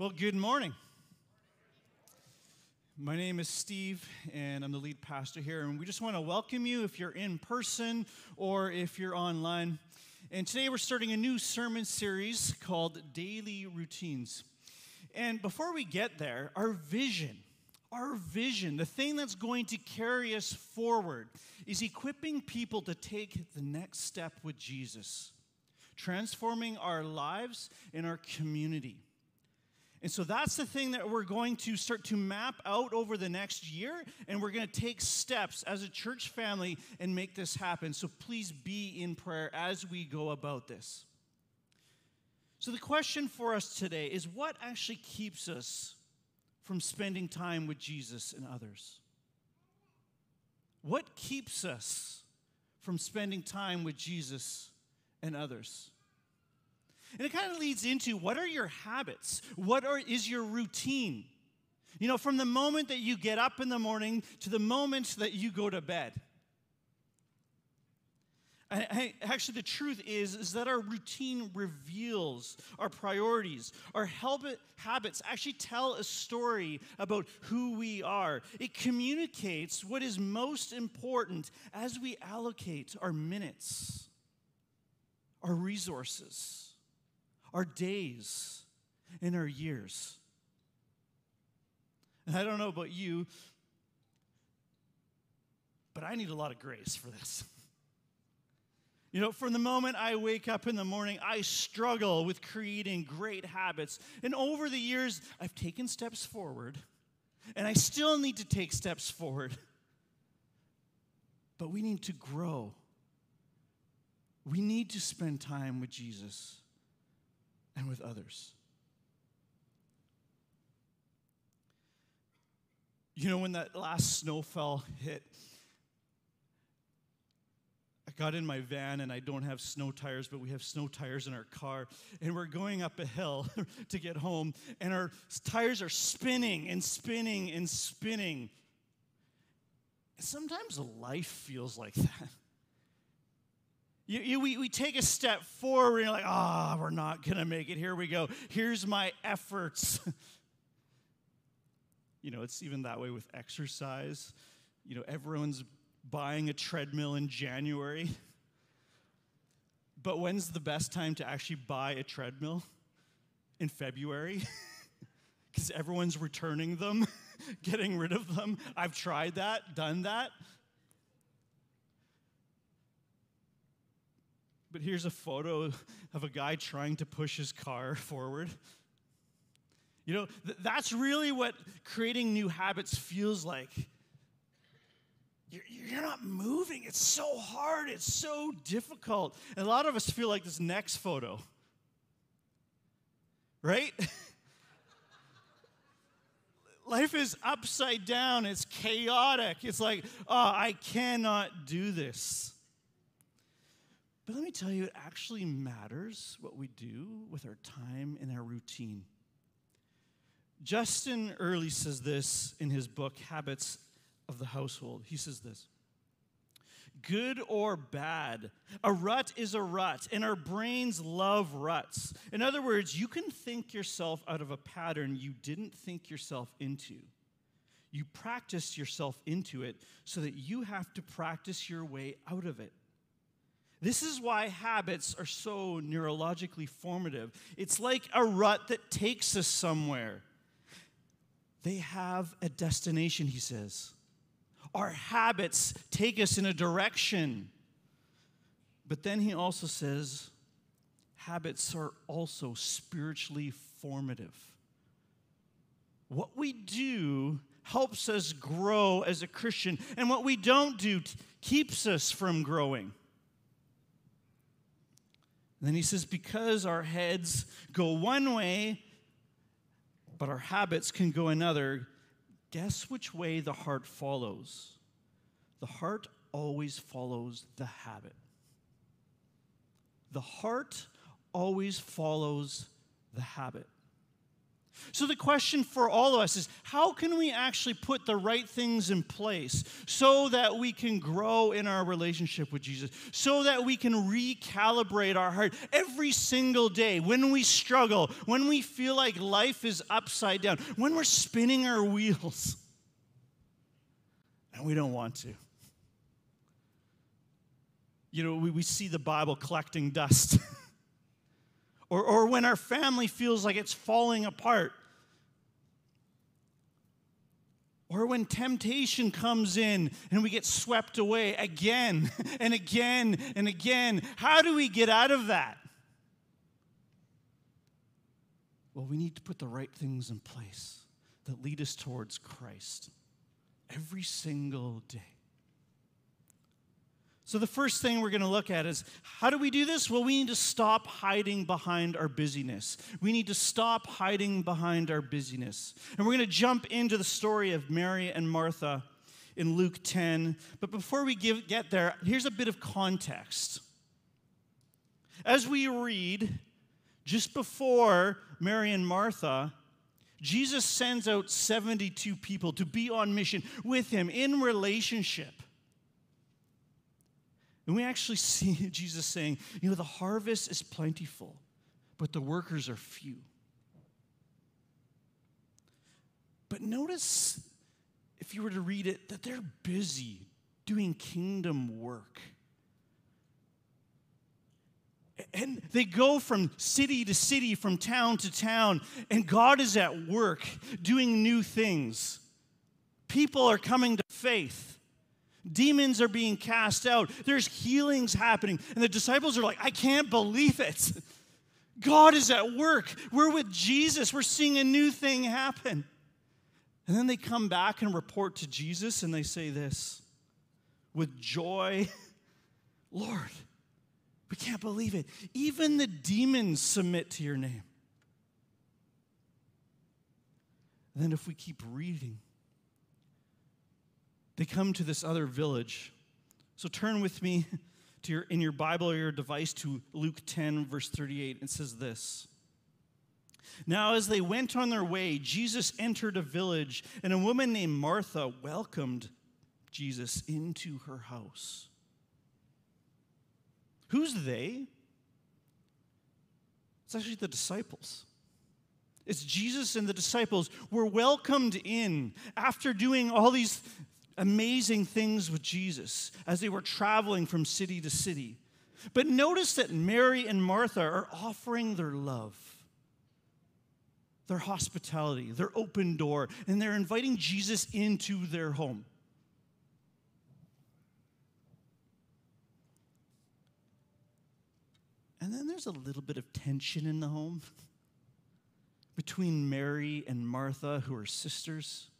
Well, good morning. My name is Steve, and I'm the lead pastor here. And we just want to welcome you if you're in person or if you're online. And today we're starting a new sermon series called Daily Routines. And before we get there, our vision, our vision, the thing that's going to carry us forward, is equipping people to take the next step with Jesus, transforming our lives and our community. And so that's the thing that we're going to start to map out over the next year, and we're going to take steps as a church family and make this happen. So please be in prayer as we go about this. So, the question for us today is what actually keeps us from spending time with Jesus and others? What keeps us from spending time with Jesus and others? And it kind of leads into what are your habits? What are, is your routine? You know, from the moment that you get up in the morning to the moment that you go to bed. Actually, the truth is, is that our routine reveals our priorities. Our habit, habits actually tell a story about who we are. It communicates what is most important as we allocate our minutes, our resources our days and our years. And I don't know about you, but I need a lot of grace for this. You know, from the moment I wake up in the morning, I struggle with creating great habits. And over the years, I've taken steps forward, and I still need to take steps forward. But we need to grow. We need to spend time with Jesus and with others. You know, when that last snowfall hit, I got in my van and I don't have snow tires, but we have snow tires in our car. And we're going up a hill to get home, and our tires are spinning and spinning and spinning. sometimes life feels like that. You, you, we, we take a step forward and you're like, ah, oh, we're not going to make it. Here we go. Here's my efforts. you know, it's even that way with exercise. You know, everyone's buying a treadmill in January. But when's the best time to actually buy a treadmill? In February? Because everyone's returning them, getting rid of them. I've tried that, done that. But here's a photo of a guy trying to push his car forward. You know, th- that's really what creating new habits feels like. You're, you're not moving. It's so hard. It's so difficult. And a lot of us feel like this next photo, right? Life is upside down. It's chaotic. It's like, oh, I cannot do this. But let me tell you, it actually matters what we do with our time and our routine. Justin Earley says this in his book, Habits of the Household. He says this Good or bad, a rut is a rut, and our brains love ruts. In other words, you can think yourself out of a pattern you didn't think yourself into. You practice yourself into it so that you have to practice your way out of it. This is why habits are so neurologically formative. It's like a rut that takes us somewhere. They have a destination, he says. Our habits take us in a direction. But then he also says, habits are also spiritually formative. What we do helps us grow as a Christian, and what we don't do t- keeps us from growing. And then he says, because our heads go one way, but our habits can go another, guess which way the heart follows? The heart always follows the habit. The heart always follows the habit. So, the question for all of us is how can we actually put the right things in place so that we can grow in our relationship with Jesus, so that we can recalibrate our heart every single day when we struggle, when we feel like life is upside down, when we're spinning our wheels and we don't want to? You know, we, we see the Bible collecting dust. or, or when our family feels like it's falling apart. Or when temptation comes in and we get swept away again and again and again. How do we get out of that? Well, we need to put the right things in place that lead us towards Christ every single day. So, the first thing we're going to look at is how do we do this? Well, we need to stop hiding behind our busyness. We need to stop hiding behind our busyness. And we're going to jump into the story of Mary and Martha in Luke 10. But before we give, get there, here's a bit of context. As we read, just before Mary and Martha, Jesus sends out 72 people to be on mission with him in relationship. And we actually see Jesus saying, you know, the harvest is plentiful, but the workers are few. But notice, if you were to read it, that they're busy doing kingdom work. And they go from city to city, from town to town, and God is at work doing new things. People are coming to faith. Demons are being cast out. There's healings happening. And the disciples are like, I can't believe it. God is at work. We're with Jesus. We're seeing a new thing happen. And then they come back and report to Jesus and they say this with joy Lord, we can't believe it. Even the demons submit to your name. And then if we keep reading, they come to this other village. So turn with me to your, in your Bible or your device to Luke 10, verse 38. It says this. Now, as they went on their way, Jesus entered a village, and a woman named Martha welcomed Jesus into her house. Who's they? It's actually the disciples. It's Jesus and the disciples were welcomed in after doing all these amazing things with Jesus as they were traveling from city to city. But notice that Mary and Martha are offering their love, their hospitality, their open door, and they're inviting Jesus into their home. And then there's a little bit of tension in the home between Mary and Martha, who are sisters.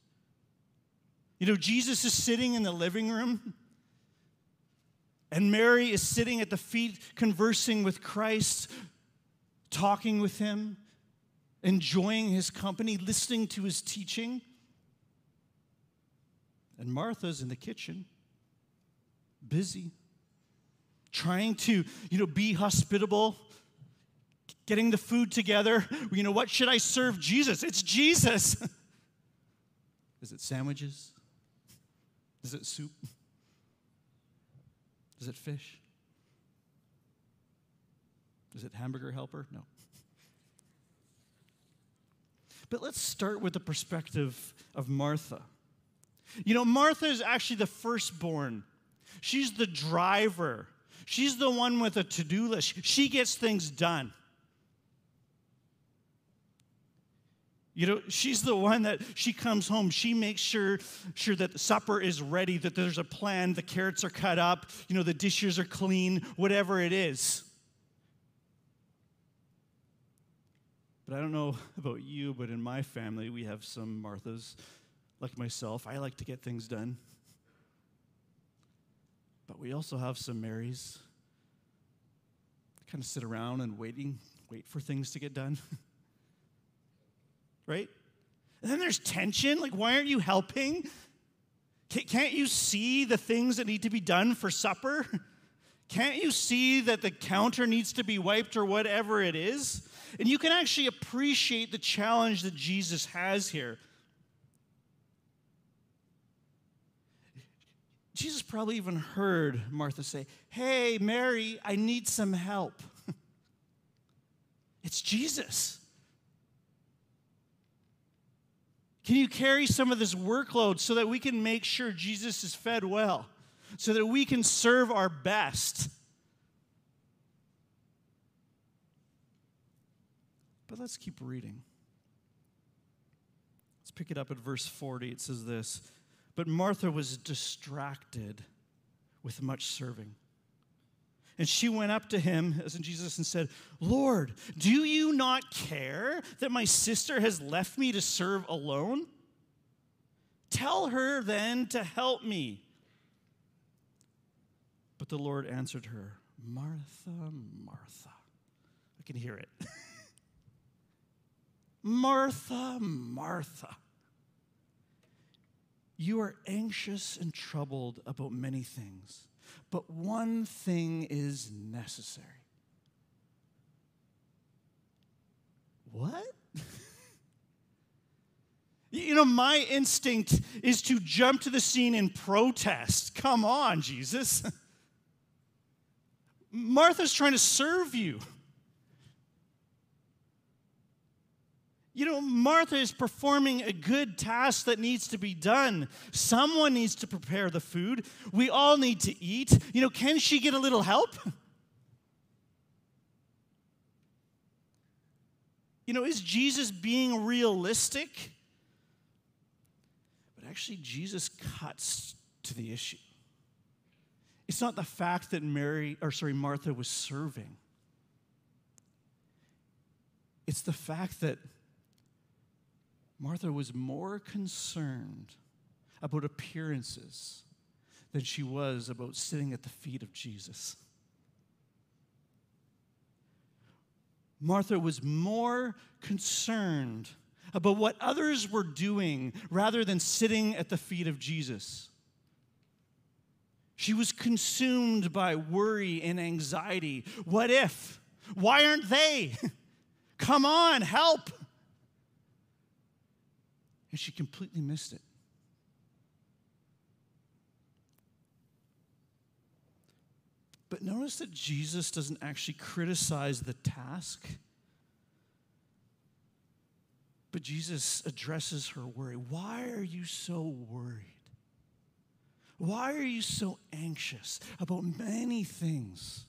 You know, Jesus is sitting in the living room, and Mary is sitting at the feet, conversing with Christ, talking with him, enjoying his company, listening to his teaching. And Martha's in the kitchen, busy, trying to, you know, be hospitable, getting the food together. You know, what should I serve Jesus? It's Jesus. Is it sandwiches? Is it soup? Is it fish? Is it hamburger helper? No. But let's start with the perspective of Martha. You know, Martha is actually the firstborn. She's the driver. She's the one with a to do list. She gets things done. You know, she's the one that she comes home, she makes sure, sure that supper is ready, that there's a plan, the carrots are cut up, you know, the dishes are clean, whatever it is. But I don't know about you, but in my family, we have some Marthas, like myself. I like to get things done. But we also have some Marys. Kind of sit around and waiting, wait for things to get done. right? And then there's tension. Like, why aren't you helping? Can't you see the things that need to be done for supper? Can't you see that the counter needs to be wiped or whatever it is? And you can actually appreciate the challenge that Jesus has here. Jesus probably even heard Martha say, Hey, Mary, I need some help. it's Jesus. Can you carry some of this workload so that we can make sure Jesus is fed well, so that we can serve our best? But let's keep reading. Let's pick it up at verse 40. It says this But Martha was distracted with much serving. And she went up to him, as in Jesus, and said, Lord, do you not care that my sister has left me to serve alone? Tell her then to help me. But the Lord answered her, Martha, Martha. I can hear it. Martha, Martha. You are anxious and troubled about many things but one thing is necessary. What? you know, my instinct is to jump to the scene and protest. Come on, Jesus. Martha's trying to serve you. You know, Martha is performing a good task that needs to be done. Someone needs to prepare the food. We all need to eat. You know, can she get a little help? You know, is Jesus being realistic? But actually, Jesus cuts to the issue. It's not the fact that Mary, or sorry, Martha was serving. It's the fact that Martha was more concerned about appearances than she was about sitting at the feet of Jesus. Martha was more concerned about what others were doing rather than sitting at the feet of Jesus. She was consumed by worry and anxiety. What if? Why aren't they? Come on, help and she completely missed it. But notice that Jesus doesn't actually criticize the task, but Jesus addresses her worry. Why are you so worried? Why are you so anxious about many things?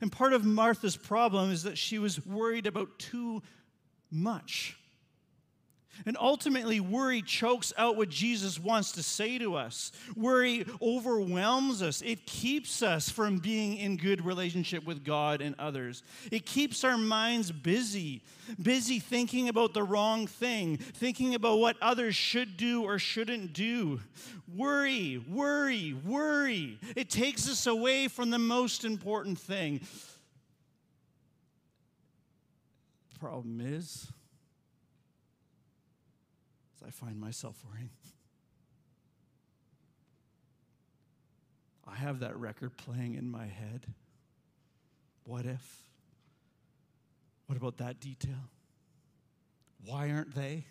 And part of Martha's problem is that she was worried about too much. And ultimately, worry chokes out what Jesus wants to say to us. Worry overwhelms us. It keeps us from being in good relationship with God and others. It keeps our minds busy, busy thinking about the wrong thing, thinking about what others should do or shouldn't do. Worry, worry, worry. It takes us away from the most important thing. Problem is, I find myself worrying. I have that record playing in my head. What if? What about that detail? Why aren't they?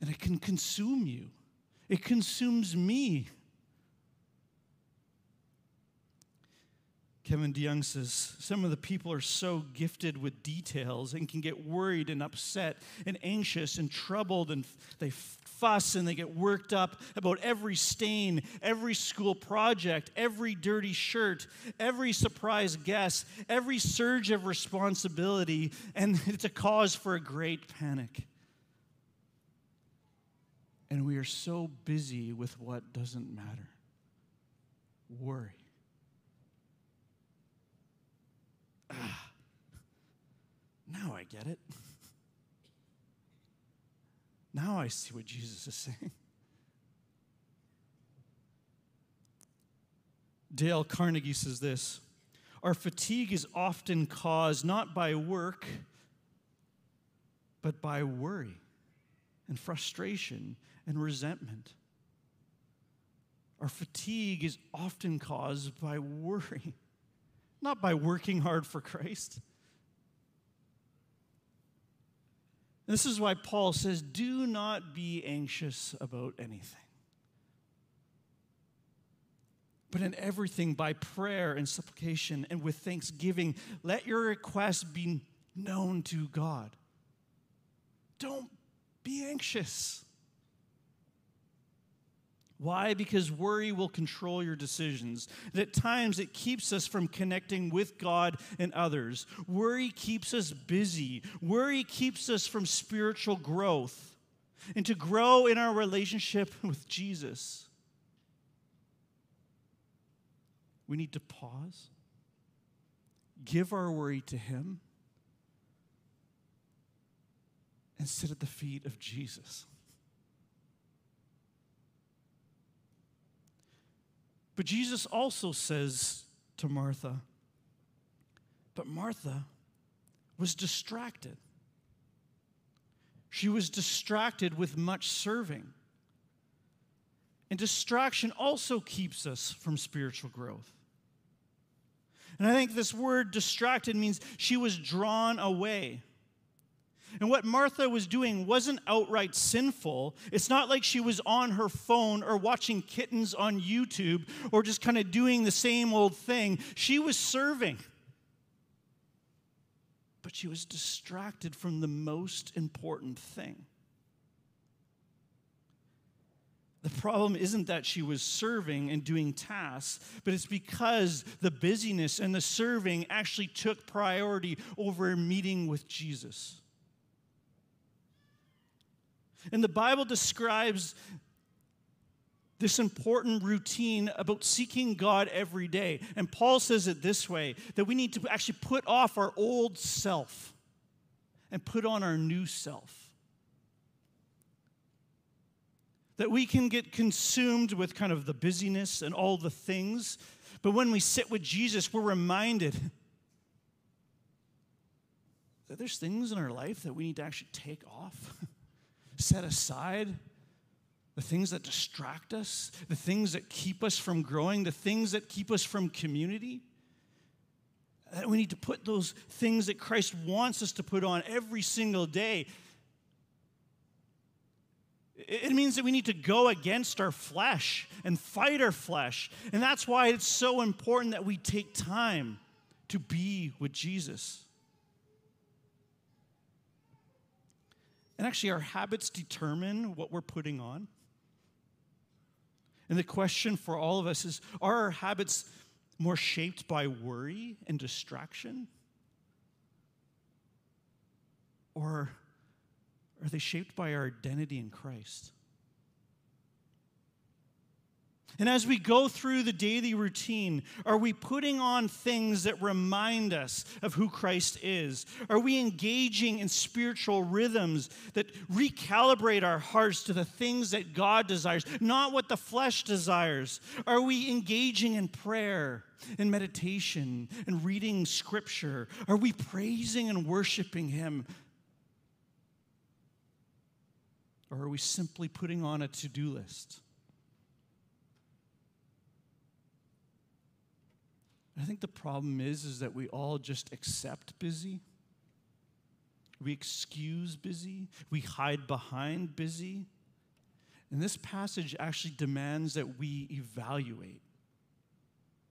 And it can consume you, it consumes me. Kevin DeYoung says some of the people are so gifted with details and can get worried and upset and anxious and troubled and they fuss and they get worked up about every stain, every school project, every dirty shirt, every surprise guest, every surge of responsibility, and it's a cause for a great panic. And we are so busy with what doesn't matter. Worry. Ah, now I get it. Now I see what Jesus is saying. Dale Carnegie says this Our fatigue is often caused not by work, but by worry and frustration and resentment. Our fatigue is often caused by worry not by working hard for Christ. This is why Paul says, Do not be anxious about anything. But in everything, by prayer and supplication and with thanksgiving, let your requests be known to God. Don't be anxious. Why? Because worry will control your decisions. And at times it keeps us from connecting with God and others. Worry keeps us busy. Worry keeps us from spiritual growth and to grow in our relationship with Jesus. We need to pause, give our worry to Him, and sit at the feet of Jesus. But Jesus also says to Martha, but Martha was distracted. She was distracted with much serving. And distraction also keeps us from spiritual growth. And I think this word distracted means she was drawn away. And what Martha was doing wasn't outright sinful. It's not like she was on her phone or watching kittens on YouTube or just kind of doing the same old thing. She was serving. But she was distracted from the most important thing. The problem isn't that she was serving and doing tasks, but it's because the busyness and the serving actually took priority over meeting with Jesus. And the Bible describes this important routine about seeking God every day. And Paul says it this way that we need to actually put off our old self and put on our new self. That we can get consumed with kind of the busyness and all the things, but when we sit with Jesus, we're reminded that there's things in our life that we need to actually take off. set aside, the things that distract us, the things that keep us from growing, the things that keep us from community. That we need to put those things that Christ wants us to put on every single day. It means that we need to go against our flesh and fight our flesh. And that's why it's so important that we take time to be with Jesus. And actually, our habits determine what we're putting on. And the question for all of us is are our habits more shaped by worry and distraction? Or are they shaped by our identity in Christ? And as we go through the daily routine, are we putting on things that remind us of who Christ is? Are we engaging in spiritual rhythms that recalibrate our hearts to the things that God desires, not what the flesh desires? Are we engaging in prayer and meditation and reading scripture? Are we praising and worshiping Him? Or are we simply putting on a to do list? I think the problem is is that we all just accept busy. We excuse busy. We hide behind busy. And this passage actually demands that we evaluate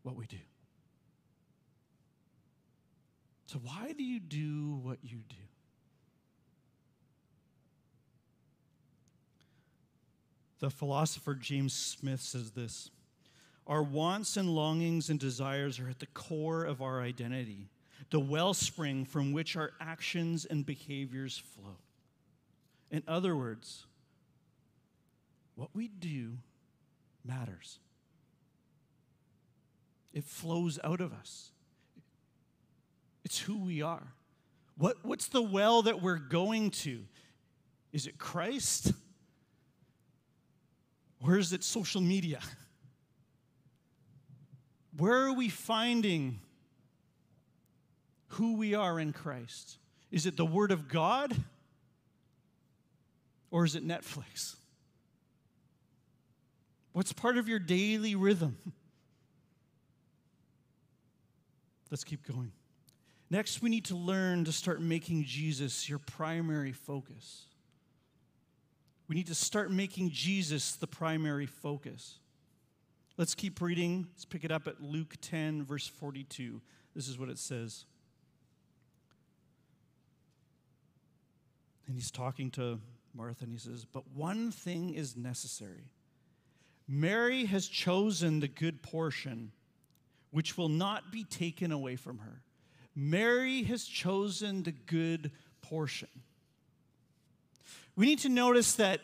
what we do. So, why do you do what you do? The philosopher James Smith says this our wants and longings and desires are at the core of our identity, the wellspring from which our actions and behaviors flow. In other words, what we do matters. It flows out of us. It's who we are. What, what's the well that we're going to? Is it Christ? Or is it social media? Where are we finding who we are in Christ? Is it the Word of God or is it Netflix? What's part of your daily rhythm? Let's keep going. Next, we need to learn to start making Jesus your primary focus. We need to start making Jesus the primary focus. Let's keep reading. Let's pick it up at Luke 10, verse 42. This is what it says. And he's talking to Martha and he says, But one thing is necessary. Mary has chosen the good portion, which will not be taken away from her. Mary has chosen the good portion. We need to notice that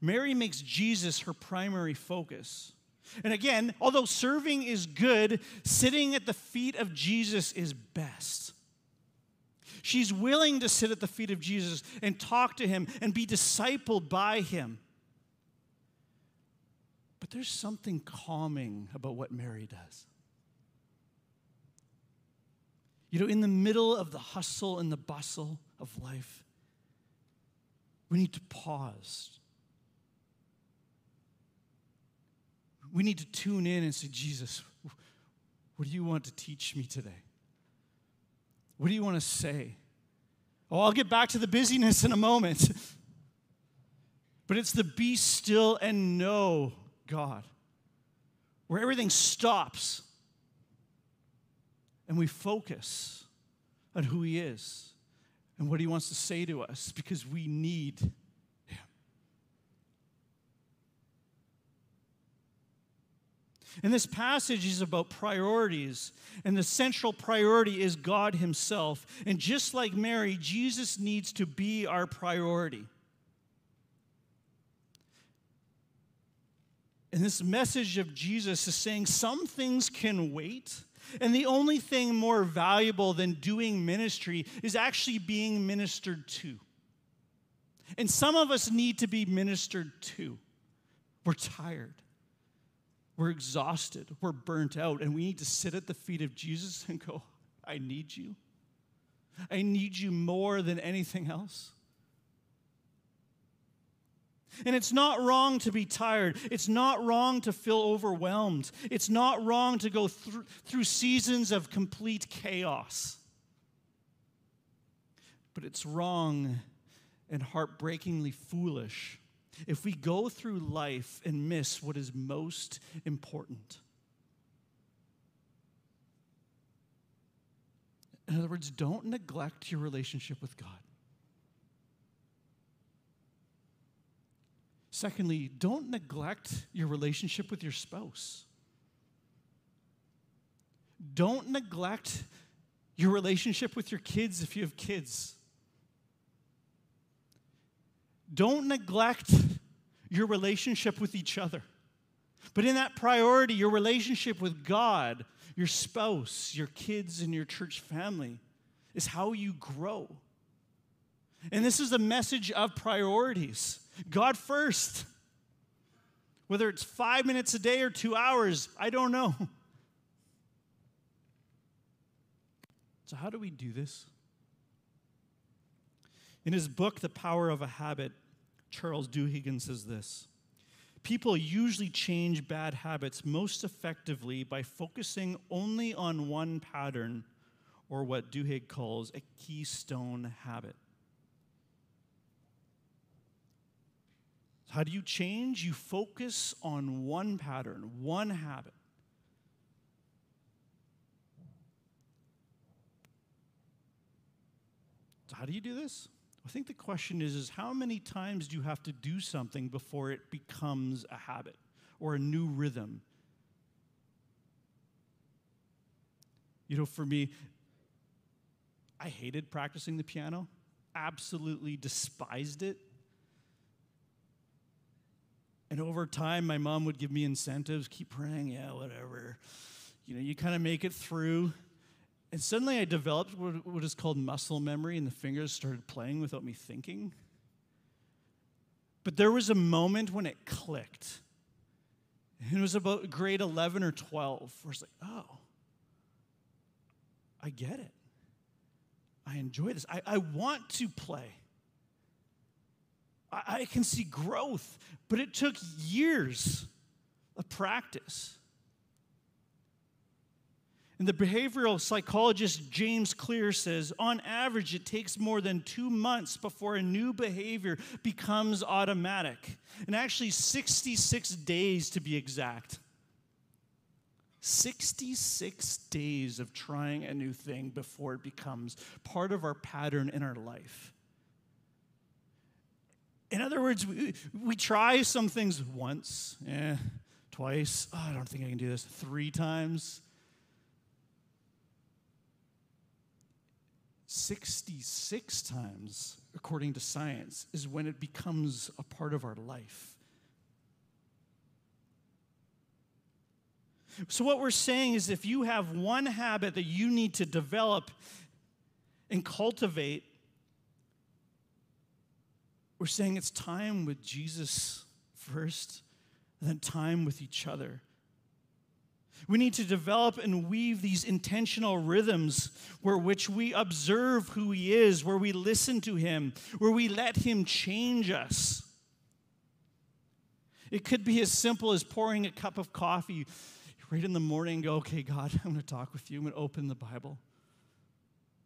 Mary makes Jesus her primary focus. And again, although serving is good, sitting at the feet of Jesus is best. She's willing to sit at the feet of Jesus and talk to him and be discipled by him. But there's something calming about what Mary does. You know, in the middle of the hustle and the bustle of life, we need to pause. We need to tune in and say, Jesus, what do you want to teach me today? What do you want to say? Oh, I'll get back to the busyness in a moment. but it's the be still and know God, where everything stops and we focus on who He is and what He wants to say to us because we need And this passage is about priorities, and the central priority is God Himself. And just like Mary, Jesus needs to be our priority. And this message of Jesus is saying some things can wait, and the only thing more valuable than doing ministry is actually being ministered to. And some of us need to be ministered to. We're tired. We're exhausted, we're burnt out, and we need to sit at the feet of Jesus and go, I need you. I need you more than anything else. And it's not wrong to be tired. It's not wrong to feel overwhelmed. It's not wrong to go through, through seasons of complete chaos. But it's wrong and heartbreakingly foolish if we go through life and miss what is most important. In other words, don't neglect your relationship with God. Secondly, don't neglect your relationship with your spouse. Don't neglect your relationship with your kids if you have kids. Don't neglect your relationship with each other. But in that priority, your relationship with God, your spouse, your kids, and your church family is how you grow. And this is a message of priorities God first. Whether it's five minutes a day or two hours, I don't know. So, how do we do this? In his book, The Power of a Habit, Charles Duhigg says this People usually change bad habits most effectively by focusing only on one pattern, or what Duhigg calls a keystone habit. How do you change? You focus on one pattern, one habit. So how do you do this? I think the question is, is how many times do you have to do something before it becomes a habit or a new rhythm? You know, for me, I hated practicing the piano, absolutely despised it. And over time, my mom would give me incentives keep praying, yeah, whatever. You know, you kind of make it through. And suddenly I developed what is called muscle memory, and the fingers started playing without me thinking. But there was a moment when it clicked. And it was about grade 11 or 12, where it's like, oh, I get it. I enjoy this. I, I want to play. I, I can see growth, but it took years of practice. And the behavioral psychologist James Clear says on average, it takes more than two months before a new behavior becomes automatic. And actually, 66 days to be exact. 66 days of trying a new thing before it becomes part of our pattern in our life. In other words, we, we try some things once, eh, twice, oh, I don't think I can do this, three times. 66 times, according to science, is when it becomes a part of our life. So, what we're saying is if you have one habit that you need to develop and cultivate, we're saying it's time with Jesus first, then time with each other. We need to develop and weave these intentional rhythms where which we observe who he is, where we listen to him, where we let him change us. It could be as simple as pouring a cup of coffee right in the morning go, okay, God, I'm going to talk with you. I'm going to open the Bible.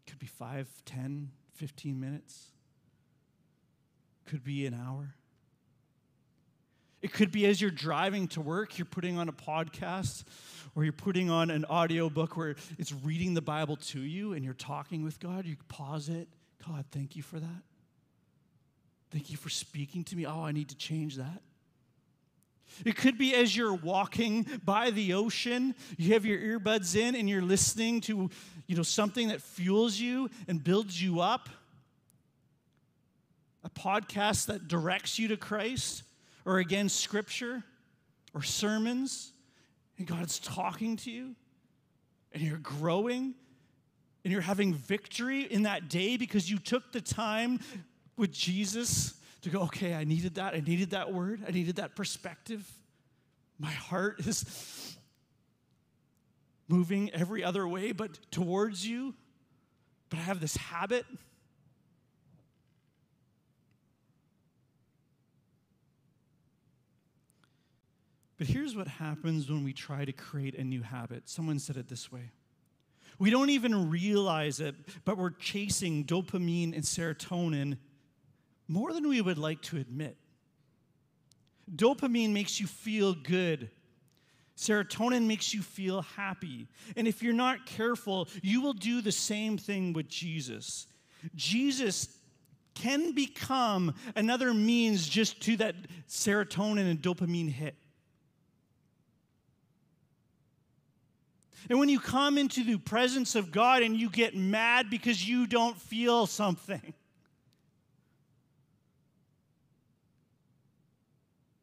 It could be 5, 10, 15 minutes. Could be an hour. It could be as you're driving to work, you're putting on a podcast or you're putting on an audio book where it's reading the Bible to you and you're talking with God. You pause it. God, thank you for that. Thank you for speaking to me. Oh, I need to change that. It could be as you're walking by the ocean, you have your earbuds in and you're listening to, you know, something that fuels you and builds you up. A podcast that directs you to Christ, or again, scripture or sermons, and God's talking to you, and you're growing, and you're having victory in that day because you took the time with Jesus to go, okay, I needed that. I needed that word. I needed that perspective. My heart is moving every other way but towards you. But I have this habit. But here's what happens when we try to create a new habit. Someone said it this way We don't even realize it, but we're chasing dopamine and serotonin more than we would like to admit. Dopamine makes you feel good. Serotonin makes you feel happy. And if you're not careful, you will do the same thing with Jesus. Jesus can become another means just to that serotonin and dopamine hit. And when you come into the presence of God and you get mad because you don't feel something,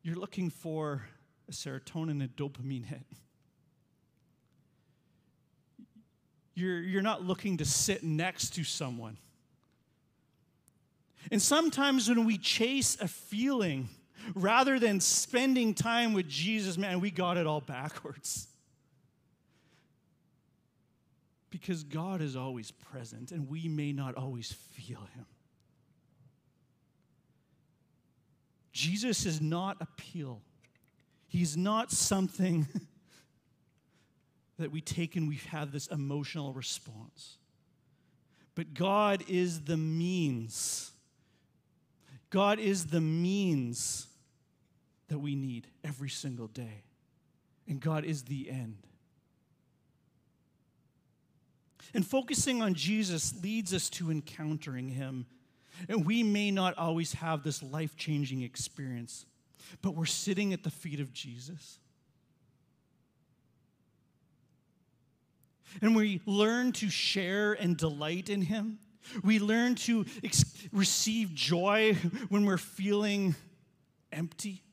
you're looking for a serotonin and dopamine hit. You're, you're not looking to sit next to someone. And sometimes when we chase a feeling rather than spending time with Jesus, man, we got it all backwards. Because God is always present and we may not always feel Him. Jesus is not a. He's not something that we take and we have this emotional response. But God is the means. God is the means that we need every single day. And God is the end. And focusing on Jesus leads us to encountering him and we may not always have this life changing experience, but we're sitting at the feet of Jesus. And we learn to share and delight in Him. We learn to ex- receive joy when we're feeling empty.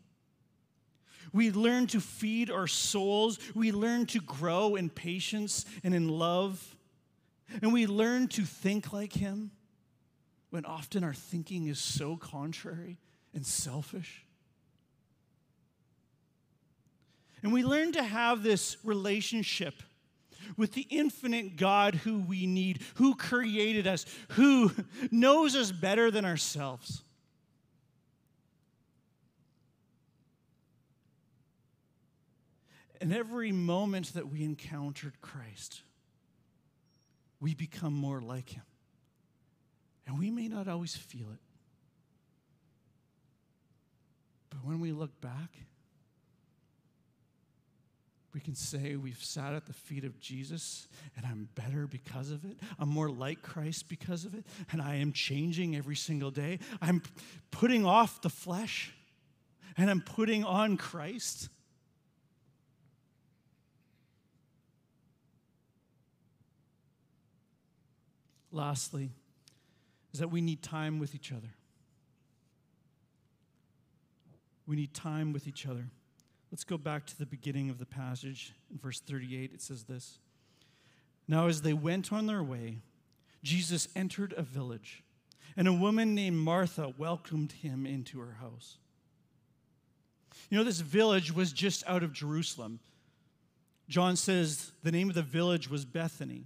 We learn to feed our souls. We learn to grow in patience and in love. And we learn to think like Him when often our thinking is so contrary and selfish. And we learn to have this relationship with the infinite God who we need, who created us, who knows us better than ourselves. And every moment that we encountered Christ, we become more like him. And we may not always feel it. But when we look back, we can say we've sat at the feet of Jesus and I'm better because of it. I'm more like Christ because of it. And I am changing every single day. I'm putting off the flesh and I'm putting on Christ. Lastly, is that we need time with each other. We need time with each other. Let's go back to the beginning of the passage. In verse 38, it says this Now, as they went on their way, Jesus entered a village, and a woman named Martha welcomed him into her house. You know, this village was just out of Jerusalem. John says the name of the village was Bethany.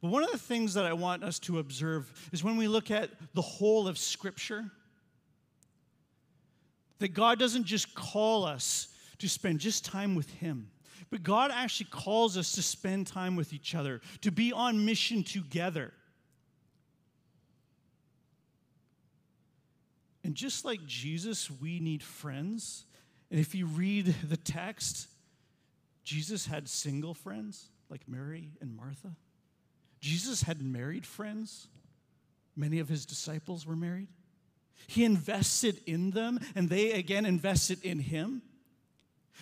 But one of the things that I want us to observe is when we look at the whole of Scripture, that God doesn't just call us to spend just time with Him, but God actually calls us to spend time with each other, to be on mission together. And just like Jesus, we need friends. And if you read the text, Jesus had single friends like Mary and Martha. Jesus had married friends. Many of his disciples were married. He invested in them, and they again invested in him.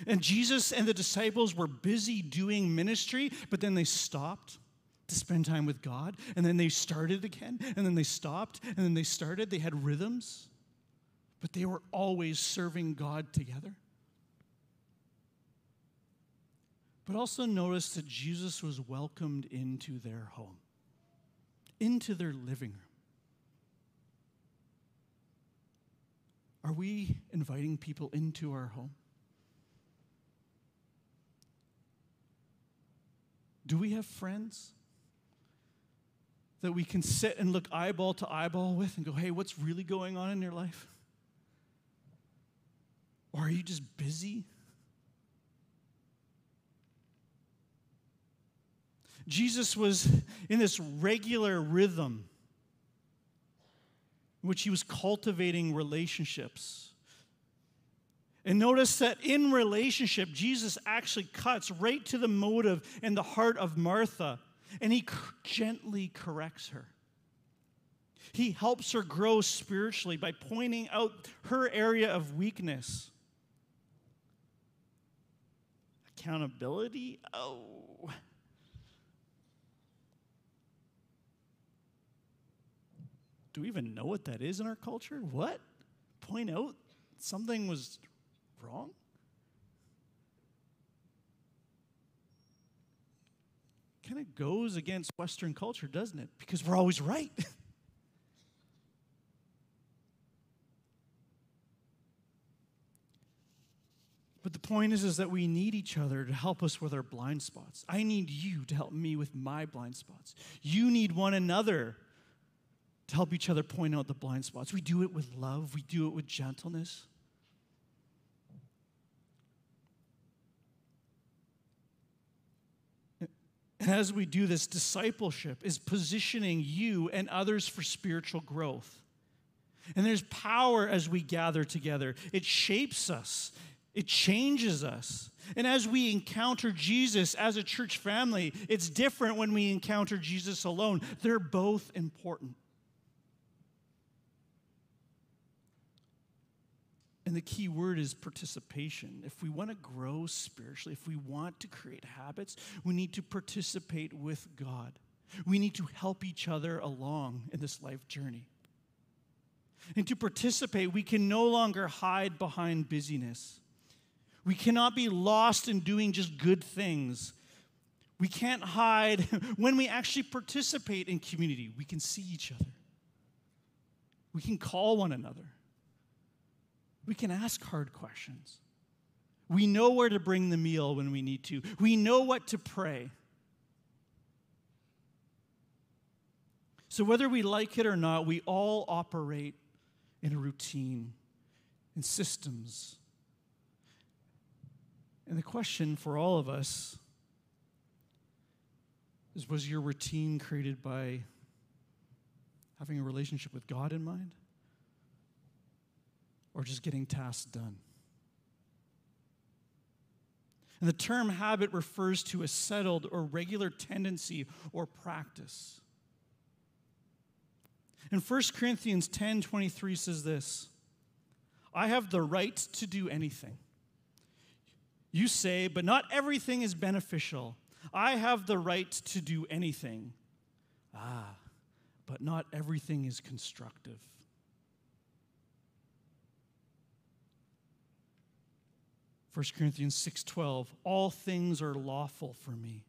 And Jesus and the disciples were busy doing ministry, but then they stopped to spend time with God, and then they started again, and then they stopped, and then they started. They had rhythms, but they were always serving God together. But also notice that Jesus was welcomed into their home, into their living room. Are we inviting people into our home? Do we have friends that we can sit and look eyeball to eyeball with and go, hey, what's really going on in your life? Or are you just busy? Jesus was in this regular rhythm in which he was cultivating relationships. And notice that in relationship, Jesus actually cuts right to the motive and the heart of Martha, and he gently corrects her. He helps her grow spiritually by pointing out her area of weakness. Accountability? Oh. Do we even know what that is in our culture? What? Point out something was wrong? Kind of goes against Western culture, doesn't it? Because we're always right. But the point is, is that we need each other to help us with our blind spots. I need you to help me with my blind spots. You need one another to help each other point out the blind spots. We do it with love, we do it with gentleness. And as we do this, discipleship is positioning you and others for spiritual growth. And there's power as we gather together. It shapes us, it changes us. And as we encounter Jesus as a church family, it's different when we encounter Jesus alone. They're both important. And the key word is participation. If we want to grow spiritually, if we want to create habits, we need to participate with God. We need to help each other along in this life journey. And to participate, we can no longer hide behind busyness. We cannot be lost in doing just good things. We can't hide when we actually participate in community. We can see each other, we can call one another. We can ask hard questions. We know where to bring the meal when we need to. We know what to pray. So, whether we like it or not, we all operate in a routine, in systems. And the question for all of us Is, was your routine created by having a relationship with God in mind? Or just getting tasks done? And the term habit refers to a settled or regular tendency or practice. In 1 Corinthians 10 23 says this I have the right to do anything. You say, but not everything is beneficial. I have the right to do anything. Ah, but not everything is constructive. 1 Corinthians 6:12 All things are lawful for me,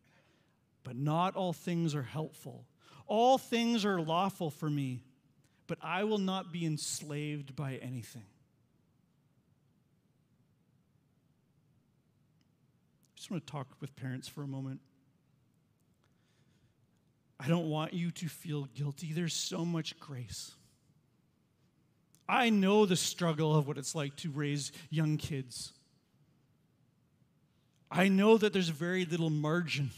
but not all things are helpful. All things are lawful for me, but I will not be enslaved by anything. I just want to talk with parents for a moment. I don't want you to feel guilty. There's so much grace. I know the struggle of what it's like to raise young kids. I know that there's very little margin.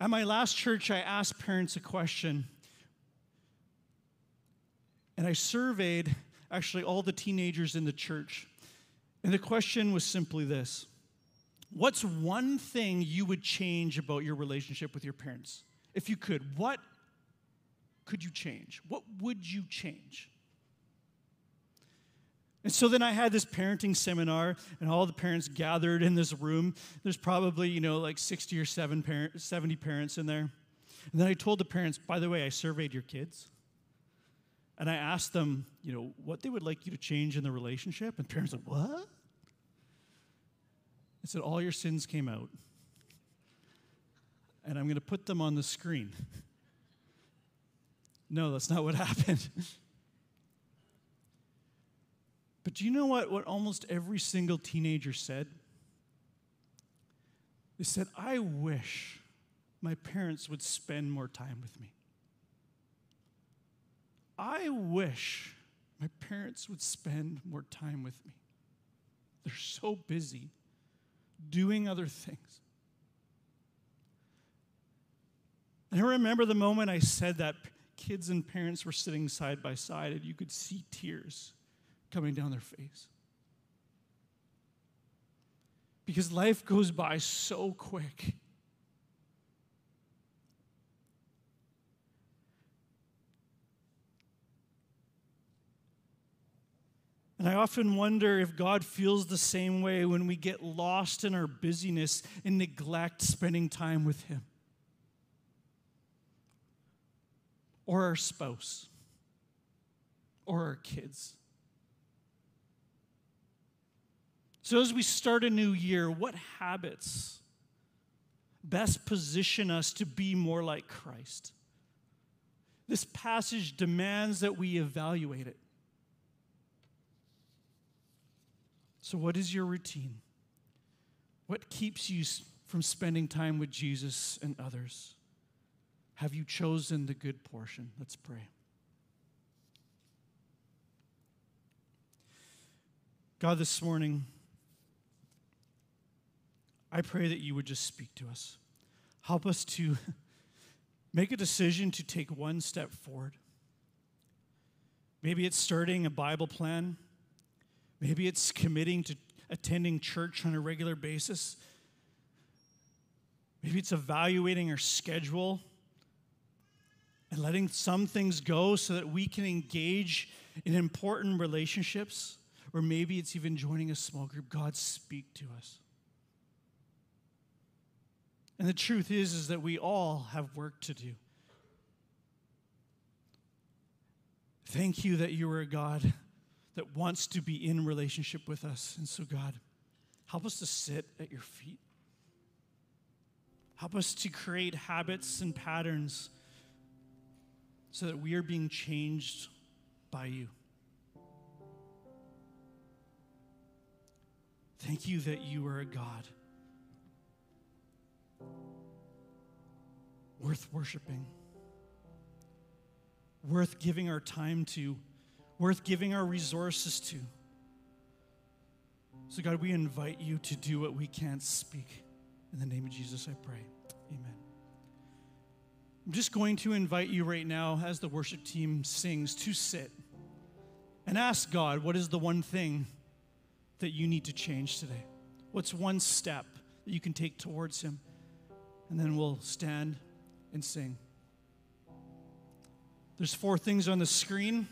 At my last church, I asked parents a question. And I surveyed actually all the teenagers in the church. And the question was simply this What's one thing you would change about your relationship with your parents? If you could, what could you change? What would you change? And so then I had this parenting seminar, and all the parents gathered in this room. There's probably, you know, like 60 or 70 parents in there. And then I told the parents, by the way, I surveyed your kids. And I asked them, you know, what they would like you to change in the relationship. And parents like, what? I said, all your sins came out. And I'm going to put them on the screen. no, that's not what happened. But do you know what, what almost every single teenager said? They said, I wish my parents would spend more time with me. I wish my parents would spend more time with me. They're so busy doing other things. And I remember the moment I said that kids and parents were sitting side by side and you could see tears coming down their face. Because life goes by so quick. And I often wonder if God feels the same way when we get lost in our busyness and neglect spending time with Him or our spouse or our kids. So, as we start a new year, what habits best position us to be more like Christ? This passage demands that we evaluate it. So, what is your routine? What keeps you from spending time with Jesus and others? Have you chosen the good portion? Let's pray. God, this morning, I pray that you would just speak to us. Help us to make a decision to take one step forward. Maybe it's starting a Bible plan. Maybe it's committing to attending church on a regular basis. Maybe it's evaluating our schedule and letting some things go so that we can engage in important relationships. Or maybe it's even joining a small group. God, speak to us. And the truth is is that we all have work to do. Thank you that you are a God that wants to be in relationship with us. And so God, help us to sit at your feet. Help us to create habits and patterns so that we are being changed by you. Thank you that you are a God worth worshiping, worth giving our time to, worth giving our resources to. So, God, we invite you to do what we can't speak. In the name of Jesus, I pray. Amen. I'm just going to invite you right now, as the worship team sings, to sit and ask God what is the one thing that you need to change today? What's one step that you can take towards Him? And then we'll stand and sing. There's four things on the screen.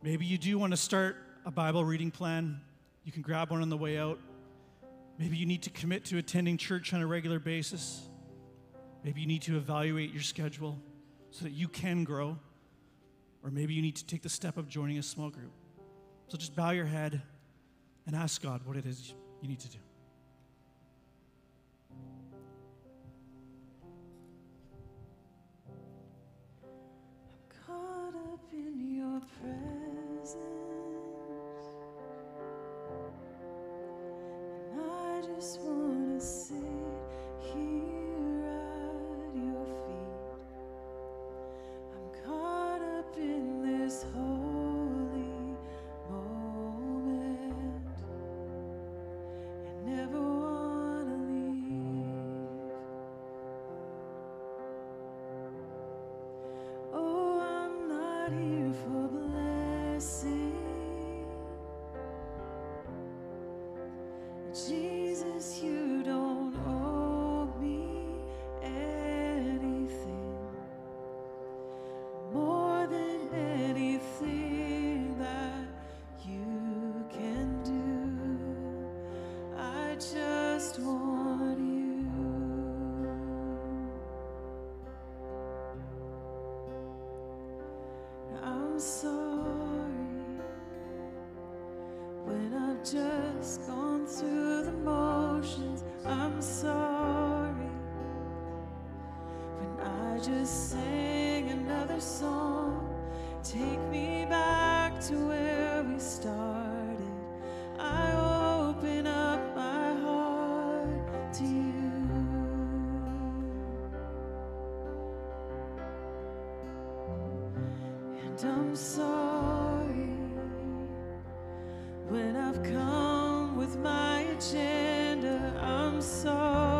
Maybe you do want to start a Bible reading plan. You can grab one on the way out. Maybe you need to commit to attending church on a regular basis. Maybe you need to evaluate your schedule so that you can grow. Or maybe you need to take the step of joining a small group. So just bow your head and ask God what it is you need to do. Just want I'm sorry when I've come with my agenda. I'm sorry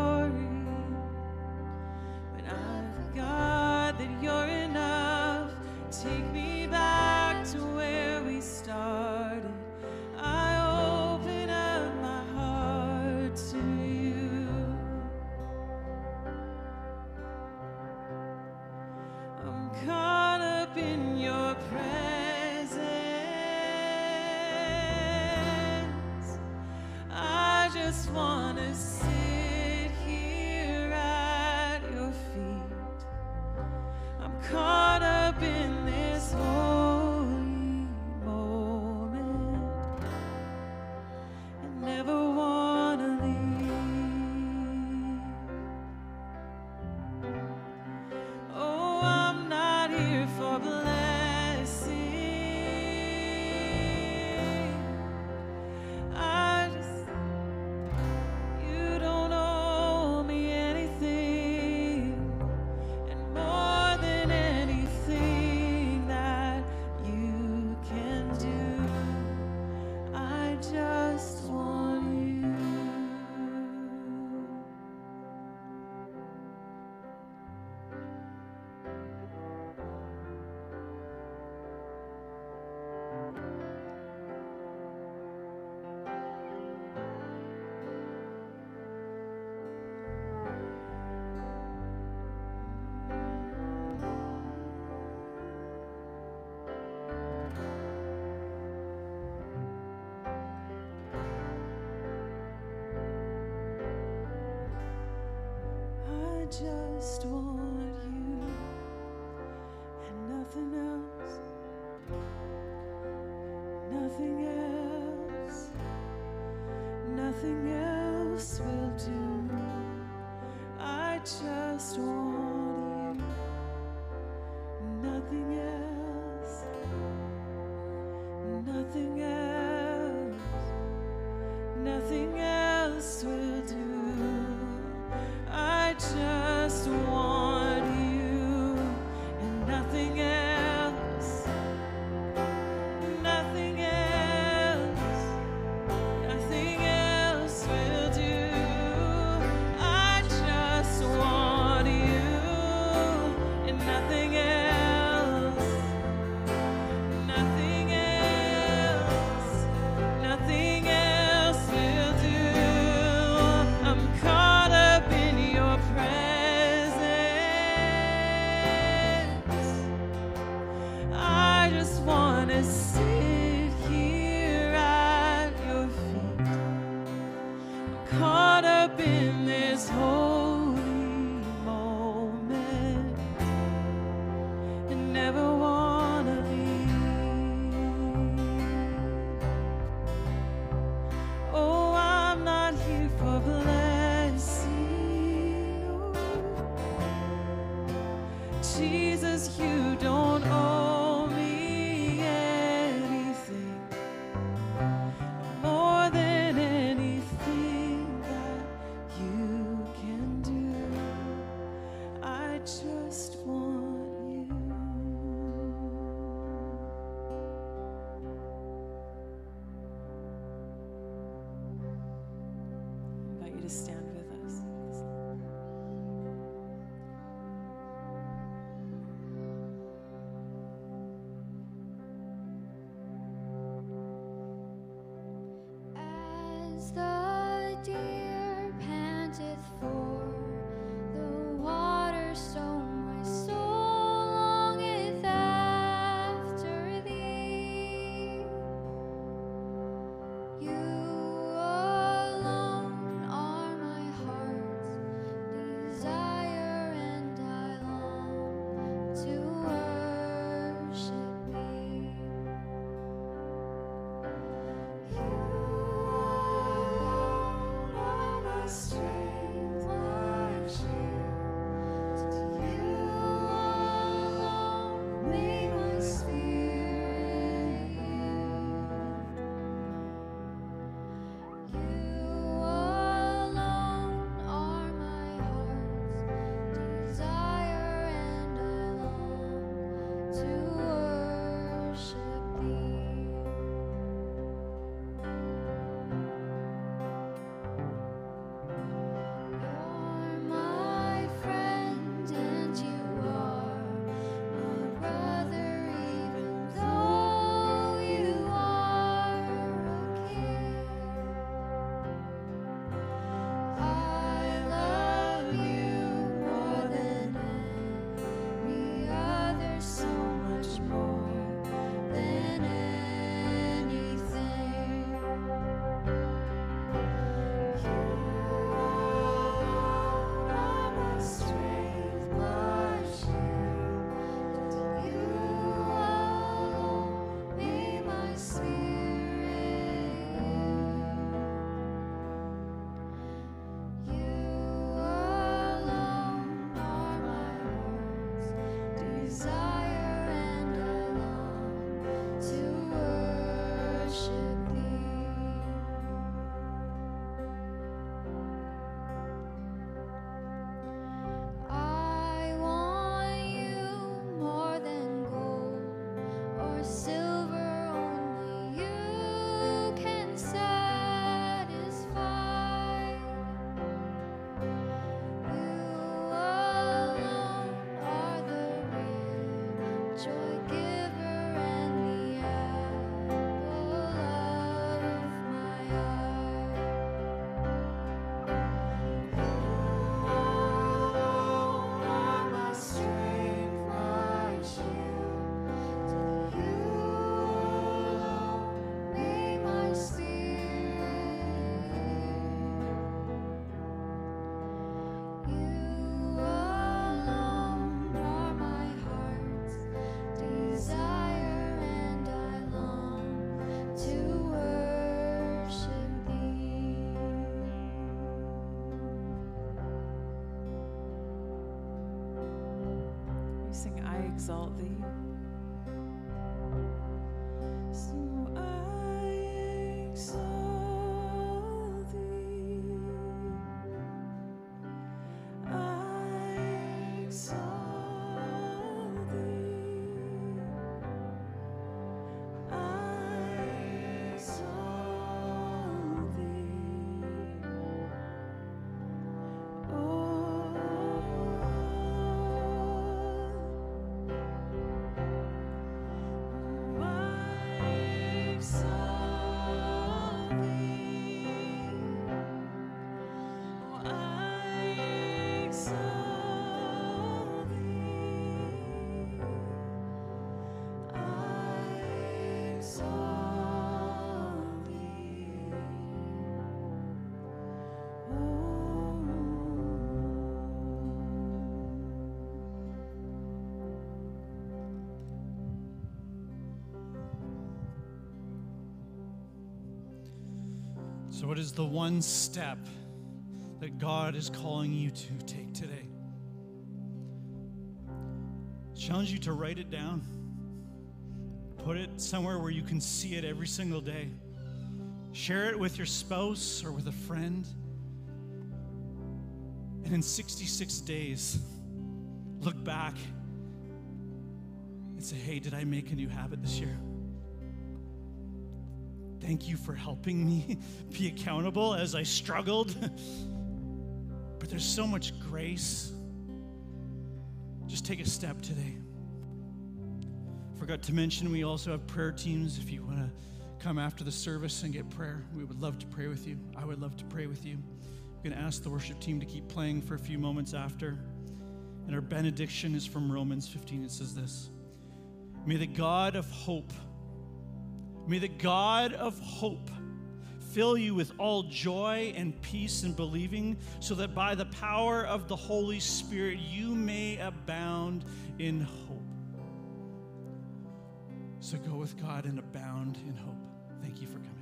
just want you and nothing else, nothing else, nothing else will do. I just want you, nothing else, exalt thee. So, what is the one step that God is calling you to take today? challenge you to write it down. Put it somewhere where you can see it every single day. Share it with your spouse or with a friend. And in 66 days, look back and say, hey, did I make a new habit this year? Thank you for helping me be accountable as I struggled. but there's so much grace. Just take a step today. Forgot to mention, we also have prayer teams. If you want to come after the service and get prayer, we would love to pray with you. I would love to pray with you. I'm going to ask the worship team to keep playing for a few moments after. And our benediction is from Romans 15. It says this May the God of hope, may the God of hope fill you with all joy and peace in believing, so that by the power of the Holy Spirit you may abound in hope. So go with God and abound in hope. Thank you for coming.